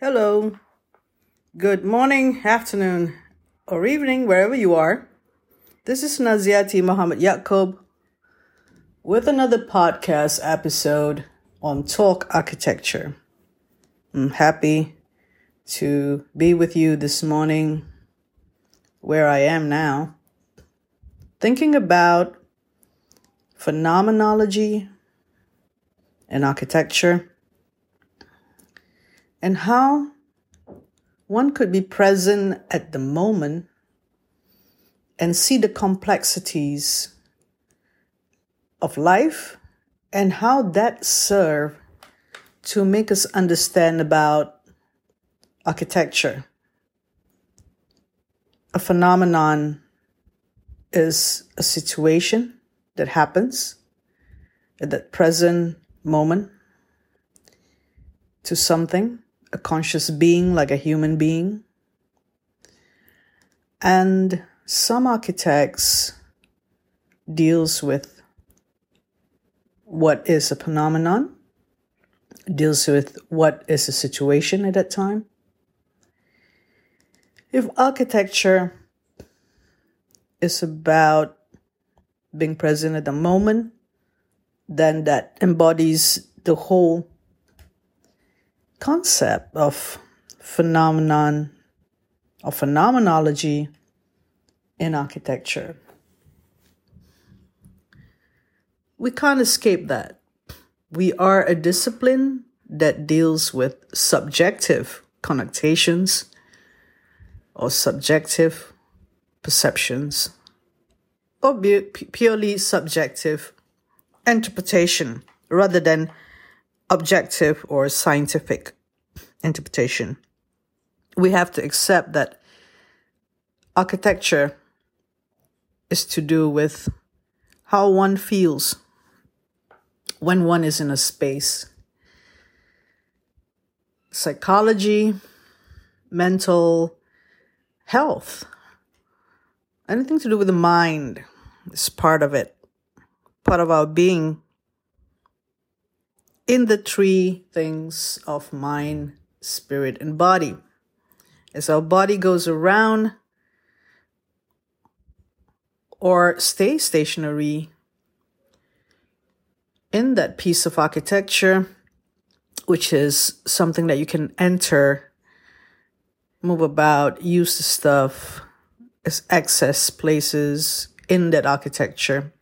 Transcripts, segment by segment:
Hello. Good morning, afternoon, or evening, wherever you are. This is Naziaty Muhammad Yaacob with another podcast episode on Talk Architecture. I'm happy to be with you this morning where I am now, thinking about phenomenology and architecture and how one could be present at the moment and see the complexities of life and how that serve to make us understand about architecture. A phenomenon is a situation that happens at that present moment to something a conscious being like a human being. And some architects deals with what is a phenomenon, deals with what is a situation at that time. If architecture is about being present at the moment, then that embodies the whole concept of phenomenon or phenomenology in architecture. We can't escape that. We are a discipline that deals with subjective connotations or subjective perceptions or purely subjective interpretation rather than objective or scientific interpretation. We have to accept that architecture is to do with how one feels when one is in a space. Psychology, mental health, anything to do with the mind is part of it, part of our being in the three things of mind, spirit, and body. As our body goes around or stays stationary in that piece of architecture, which is something that you can enter, move about, use the stuff as access places in that architecture,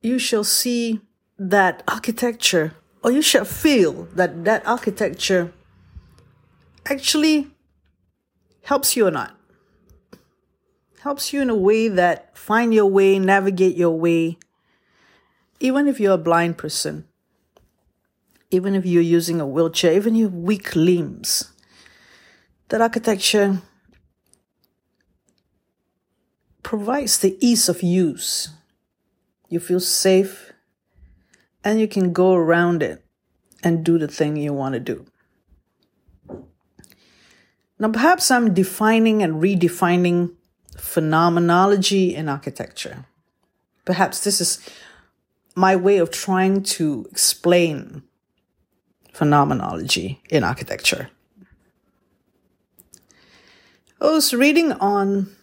you shall see that architecture, or you should feel that that architecture actually helps you or not. Helps you in a way that find your way, navigate your way, even if you're a blind person, even if you're using a wheelchair, even your weak limbs. That architecture provides the ease of use. You feel safe and you can go around it and do the thing you want to do. Now, perhaps I'm defining and redefining phenomenology in architecture. Perhaps this is my way of trying to explain phenomenology in architecture. I was reading on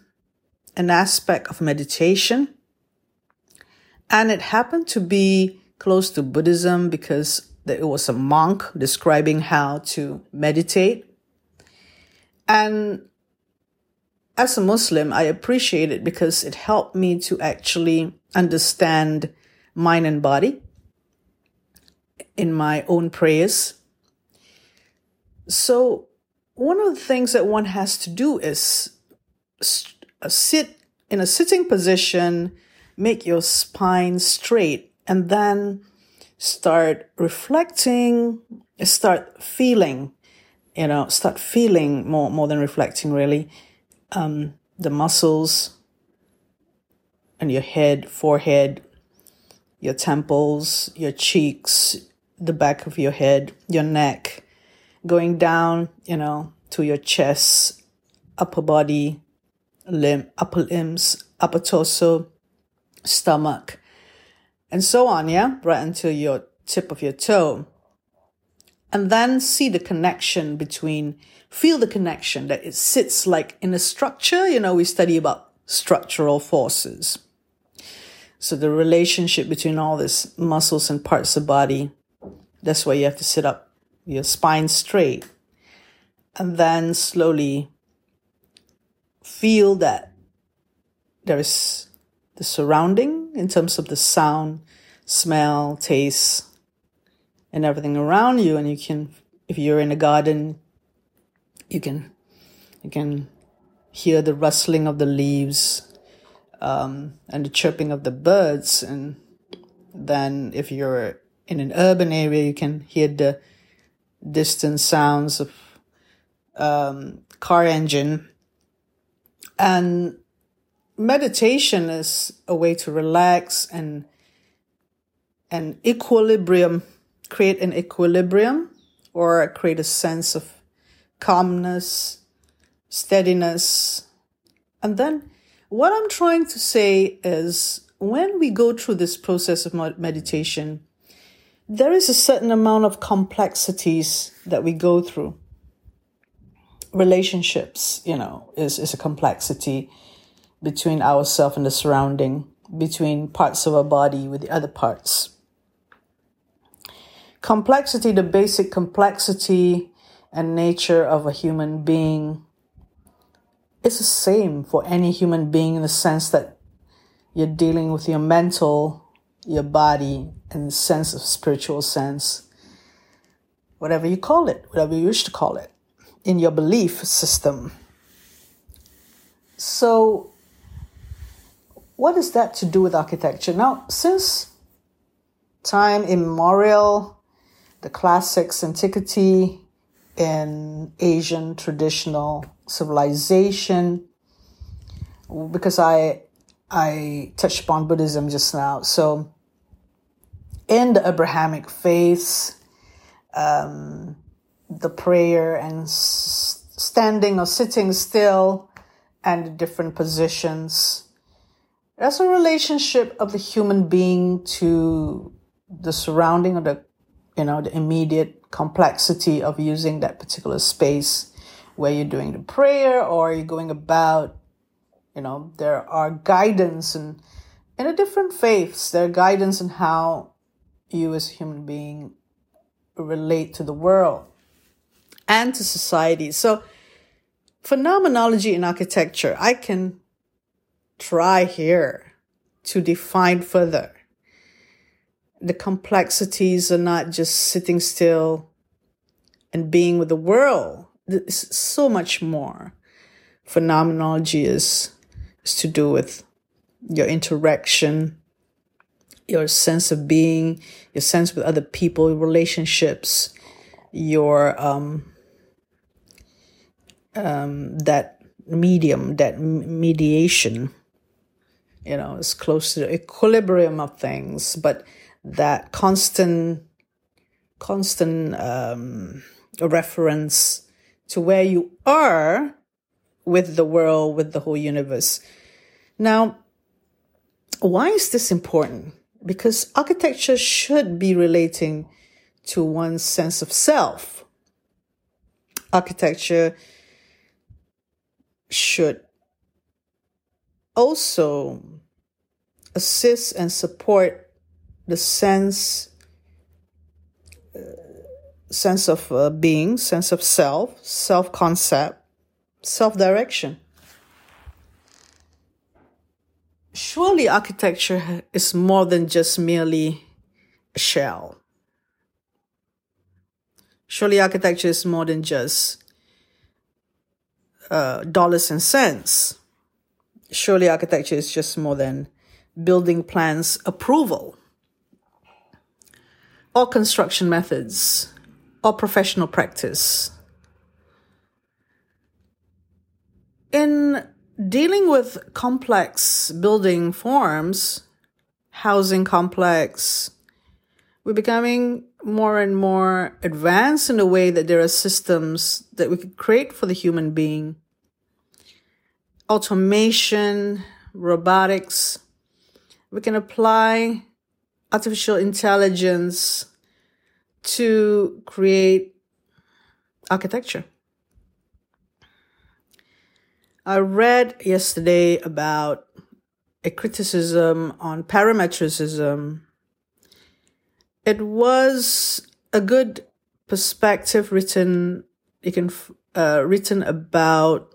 an aspect of meditation, and it happened to be close to Buddhism because it was a monk describing how to meditate. And as a Muslim, I appreciate it because it helped me to actually understand mind and body in my own prayers. So, one of the things that one has to do is uh, sit in a sitting position, make your spine straight, and then start reflecting, start feeling, you know, start feeling more, more than reflecting really, um, the muscles and your head, forehead, your temples, your cheeks, the back of your head, your neck, going down, you know, to your chest, upper body, limb, upper limbs, upper torso, stomach, and so on, yeah, right until your tip of your toe. and then see the connection between, feel the connection that it sits like in a structure. You know, we study about structural forces. So the relationship between all these muscles and parts of body, that's why you have to sit up, your spine straight, and then slowly feel that there is the surrounding in terms of the sound, smell, taste, and everything around you. And you can, if you're in a garden, you can, you can hear the rustling of the leaves um, and the chirping of the birds. And then if you're in an urban area, you can hear the distant sounds of um, car engine. And meditation is a way to relax and and equilibrium, create an equilibrium or create a sense of calmness, steadiness. And then what I'm trying to say is when we go through this process of meditation, there is a certain amount of complexities that we go through. Relationships, you know, is, is a complexity between ourselves and the surrounding, between parts of our body with the other parts. Complexity, the basic complexity and nature of a human being is the same for any human being in the sense that you're dealing with your mental, your body, and the sense of spiritual sense, whatever you call it, whatever you wish to call it, in your belief system. So what is that to do with architecture? Now, since time immemorial, the classics, antiquity, in Asian traditional civilization, because I I touched upon Buddhism just now. So, in the Abrahamic faiths, um, the prayer and standing or sitting still, and the different positions that's a relationship of the human being to the surrounding or the, you know, the immediate complexity of using that particular space where you're doing the prayer or you're going about, you know, there are guidance and in a different faiths, there are guidance in how you as a human being relate to the world and to society. So phenomenology in architecture, I can try here to define further. The complexities are not just sitting still and being with the world. It's so much more. Phenomenology is, is to do with your interaction, your sense of being, your sense with other people, relationships, your um, um, that medium, that mediation you know, it's close to the equilibrium of things, but that constant, constant um, reference to where you are with the world, with the whole universe. Now, why is this important? Because architecture should be relating to one's sense of self. Architecture should also assist and support the sense uh, sense of uh, being, sense of self, self concept, self direction. Surely architecture is more than just merely a shell. Surely architecture is more than just uh, dollars and cents surely architecture is just more than building plans approval or construction methods or professional practice. In dealing with complex building forms, housing complex, we're becoming more and more advanced in the way that there are systems that we could create for the human being automation, robotics. We can apply artificial intelligence to create architecture. I read yesterday about a criticism on parametricism. It was a good perspective written, you can, uh, written about,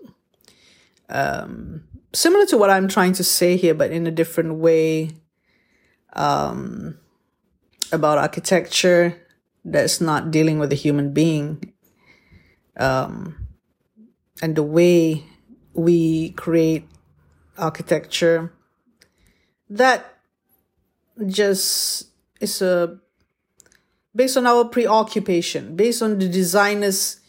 um, similar to what I'm trying to say here, but in a different way, um, about architecture that's not dealing with a human being, um, and the way we create architecture that just is a based on our preoccupation, based on the designer's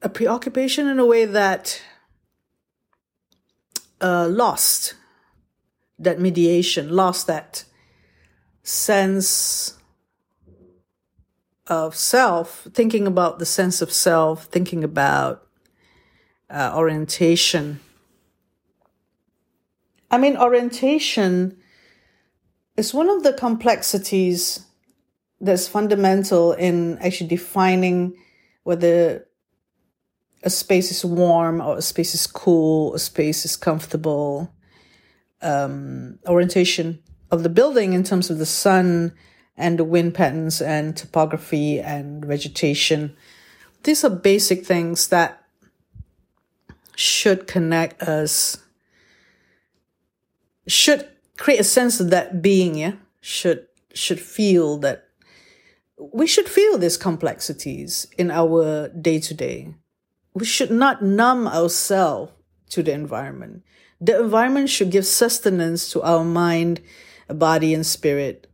a preoccupation in a way that uh, lost that mediation, lost that sense of self, thinking about the sense of self, thinking about uh, orientation. I mean, orientation is one of the complexities that's fundamental in actually defining whether a space is warm or a space is cool, a space is comfortable. Um, orientation of the building in terms of the sun and the wind patterns and topography and vegetation. These are basic things that should connect us should create a sense of that being, yeah, should should feel that we should feel these complexities in our day to day. We should not numb ourselves to the environment. The environment should give sustenance to our mind, body, and spirit.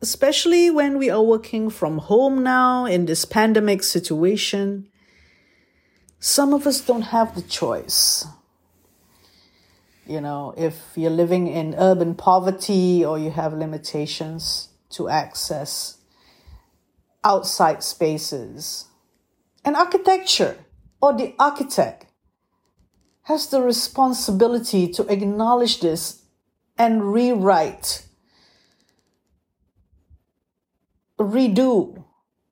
Especially when we are working from home now in this pandemic situation, some of us don't have the choice. You know, if you're living in urban poverty or you have limitations to access outside spaces, an architecture or the architect has the responsibility to acknowledge this and rewrite, redo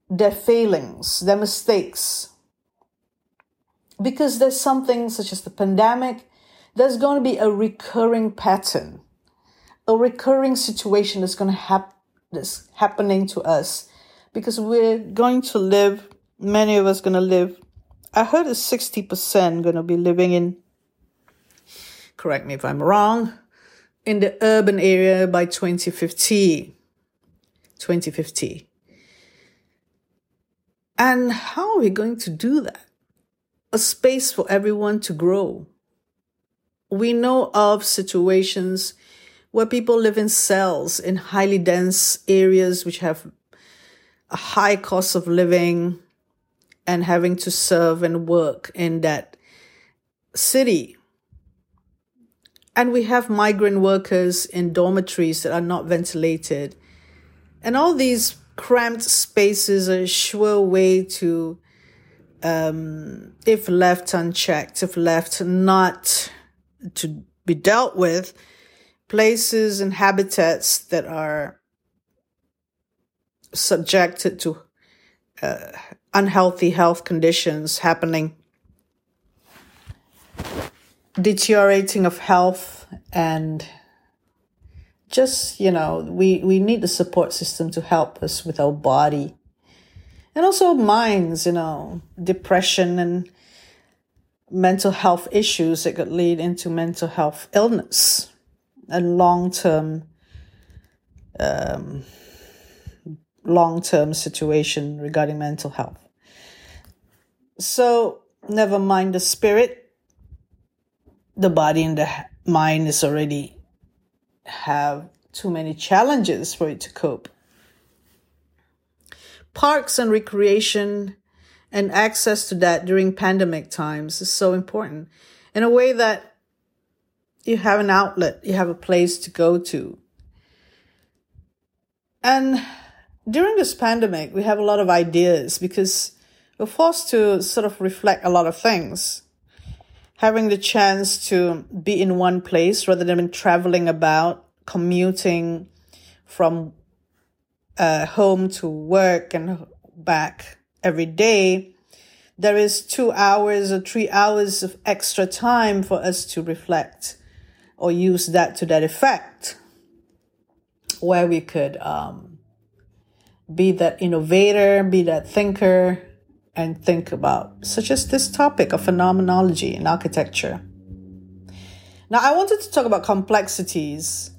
their failings, their mistakes. Because there's something such as the pandemic there's going to be a recurring pattern, a recurring situation that's going to happen that's happening to us because we're going to live, many of us going to live. I heard it's 60% going to be living in, correct me if I'm wrong, in the urban area by 2050. 2050. And how are we going to do that? A space for everyone to grow, we know of situations where people live in cells in highly dense areas which have a high cost of living and having to serve and work in that city. And we have migrant workers in dormitories that are not ventilated. And all these cramped spaces are a sure way to, um, if left unchecked, if left not to be dealt with places and habitats that are subjected to uh, unhealthy health conditions happening, deteriorating of health, and just, you know, we, we need the support system to help us with our body. And also minds, you know, depression and mental health issues that could lead into mental health illness and long term um, long term situation regarding mental health. So, never mind the spirit, the body and the mind is already have too many challenges for it to cope. Parks and recreation and access to that during pandemic times is so important in a way that you have an outlet, you have a place to go to. And during this pandemic, we have a lot of ideas because we're forced to sort of reflect a lot of things. Having the chance to be in one place rather than traveling about, commuting from uh, home to work and back every day, there is two hours or three hours of extra time for us to reflect or use that to that effect, where we could um, be that innovator, be that thinker, and think about, such as this topic of phenomenology in architecture. Now, I wanted to talk about complexities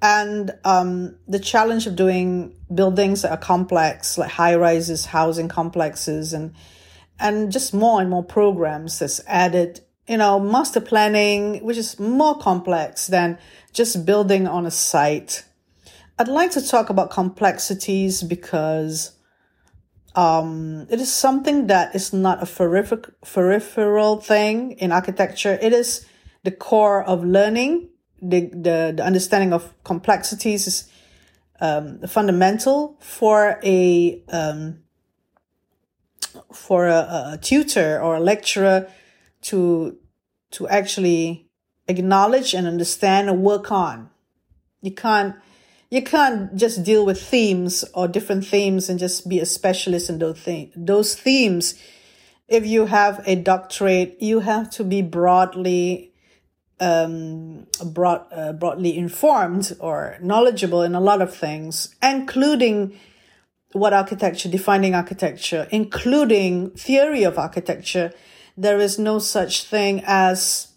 and um, the challenge of doing buildings that are complex, like high rises, housing complexes, and and just more and more programs that's added. You know, master planning, which is more complex than just building on a site. I'd like to talk about complexities because um, it is something that is not a peripheral thing in architecture. It is the core of learning. The, the, the understanding of complexities is um, fundamental for a um, for a, a tutor or a lecturer to to actually acknowledge and understand and work on. You can't you can't just deal with themes or different themes and just be a specialist in those things. Those themes, if you have a doctorate, you have to be broadly um, broad, uh, broadly informed or knowledgeable in a lot of things, including what architecture, defining architecture, including theory of architecture. There is no such thing as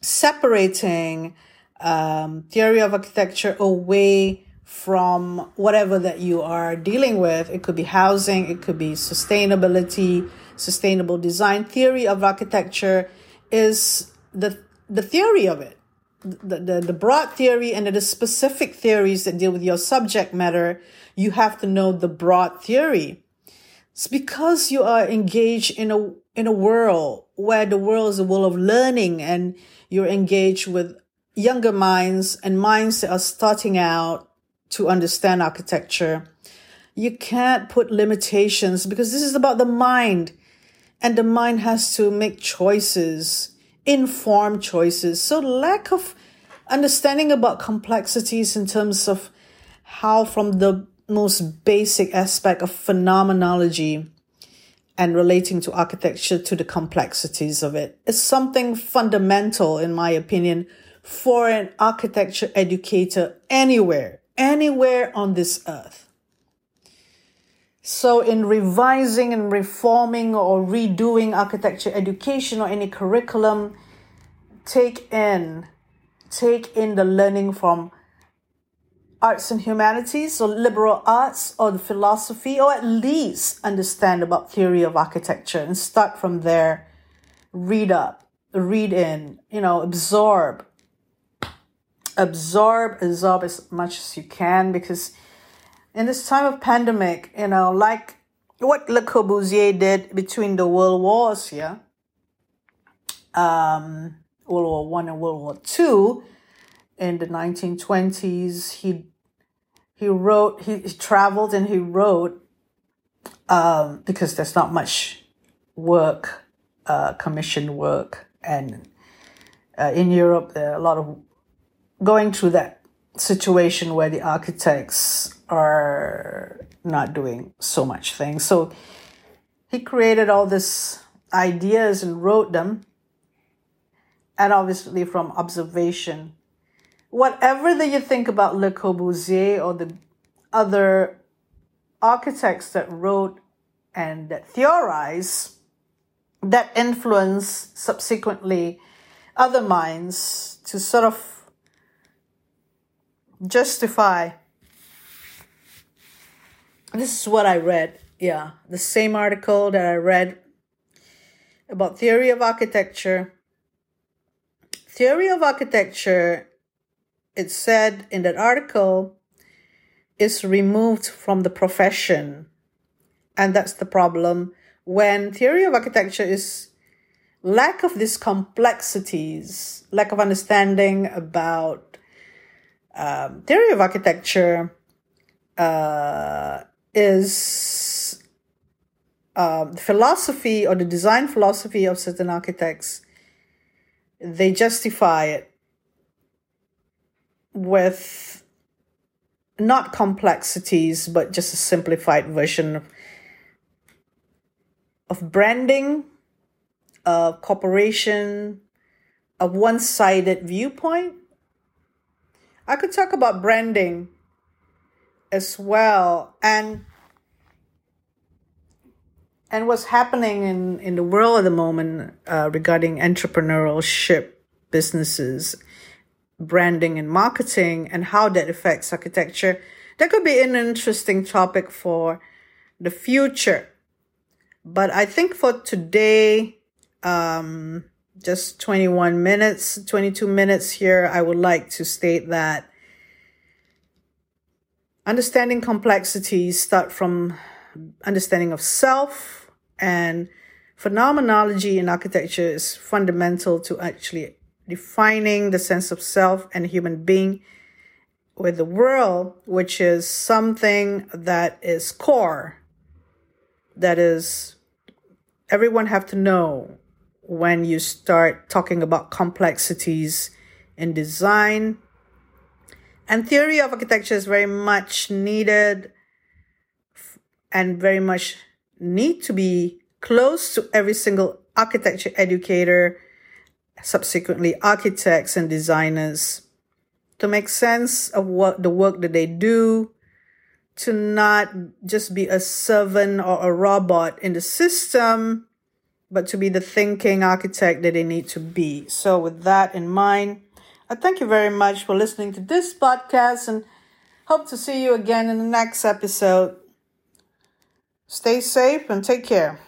separating um, theory of architecture away from whatever that you are dealing with. It could be housing, it could be sustainability, sustainable design. Theory of architecture is the the theory of it, the, the, the broad theory and the specific theories that deal with your subject matter. You have to know the broad theory. It's because you are engaged in a in a world where the world is a world of learning and you're engaged with younger minds and minds that are starting out to understand architecture. You can't put limitations because this is about the mind and the mind has to make choices, informed choices. So lack of understanding about complexities in terms of how from the most basic aspect of phenomenology and relating to architecture to the complexities of it is something fundamental in my opinion for an architecture educator anywhere, anywhere on this earth. So, in revising and reforming or redoing architecture education or any curriculum, take in, take in the learning from arts and humanities or liberal arts or the philosophy, or at least understand about theory of architecture and start from there. Read up, read in, you know, absorb, absorb, absorb as much as you can because in this time of pandemic, you know, like what Le Corbusier did between the world wars, yeah, um, World War One and World War Two, in the 1920s, he he wrote, he, he traveled and he wrote um, because there's not much work, uh, commissioned work, and uh, in Europe there are a lot of going through that situation where the architects are not doing so much things. So he created all these ideas and wrote them. And obviously from observation. Whatever that you think about Le Corbusier or the other architects that wrote and that theorize, that influence subsequently other minds to sort of justify. This is what I read. Yeah, the same article that I read about theory of architecture. Theory of architecture, it said in that article, is removed from the profession. And that's the problem. When theory of architecture is lack of these complexities, lack of understanding about um, theory of architecture uh, is uh, the philosophy or the design philosophy of certain architects. They justify it with not complexities, but just a simplified version of, of branding, a corporation, a one sided viewpoint. I could talk about branding as well and and what's happening in, in the world at the moment uh, regarding entrepreneurship businesses branding and marketing and how that affects architecture. That could be an interesting topic for the future. But I think for today, um, just 21 minutes, 22 minutes here, I would like to state that understanding complexities start from understanding of self and phenomenology in architecture is fundamental to actually defining the sense of self and human being with the world, which is something that is core, that is everyone have to know when you start talking about complexities in design. And theory of architecture is very much needed and very much need to be close to every single architecture educator subsequently architects and designers to make sense of what the work that they do, to not just be a servant or a robot in the system, but to be the thinking architect that they need to be. So, with that in mind, I thank you very much for listening to this podcast and hope to see you again in the next episode. Stay safe and take care.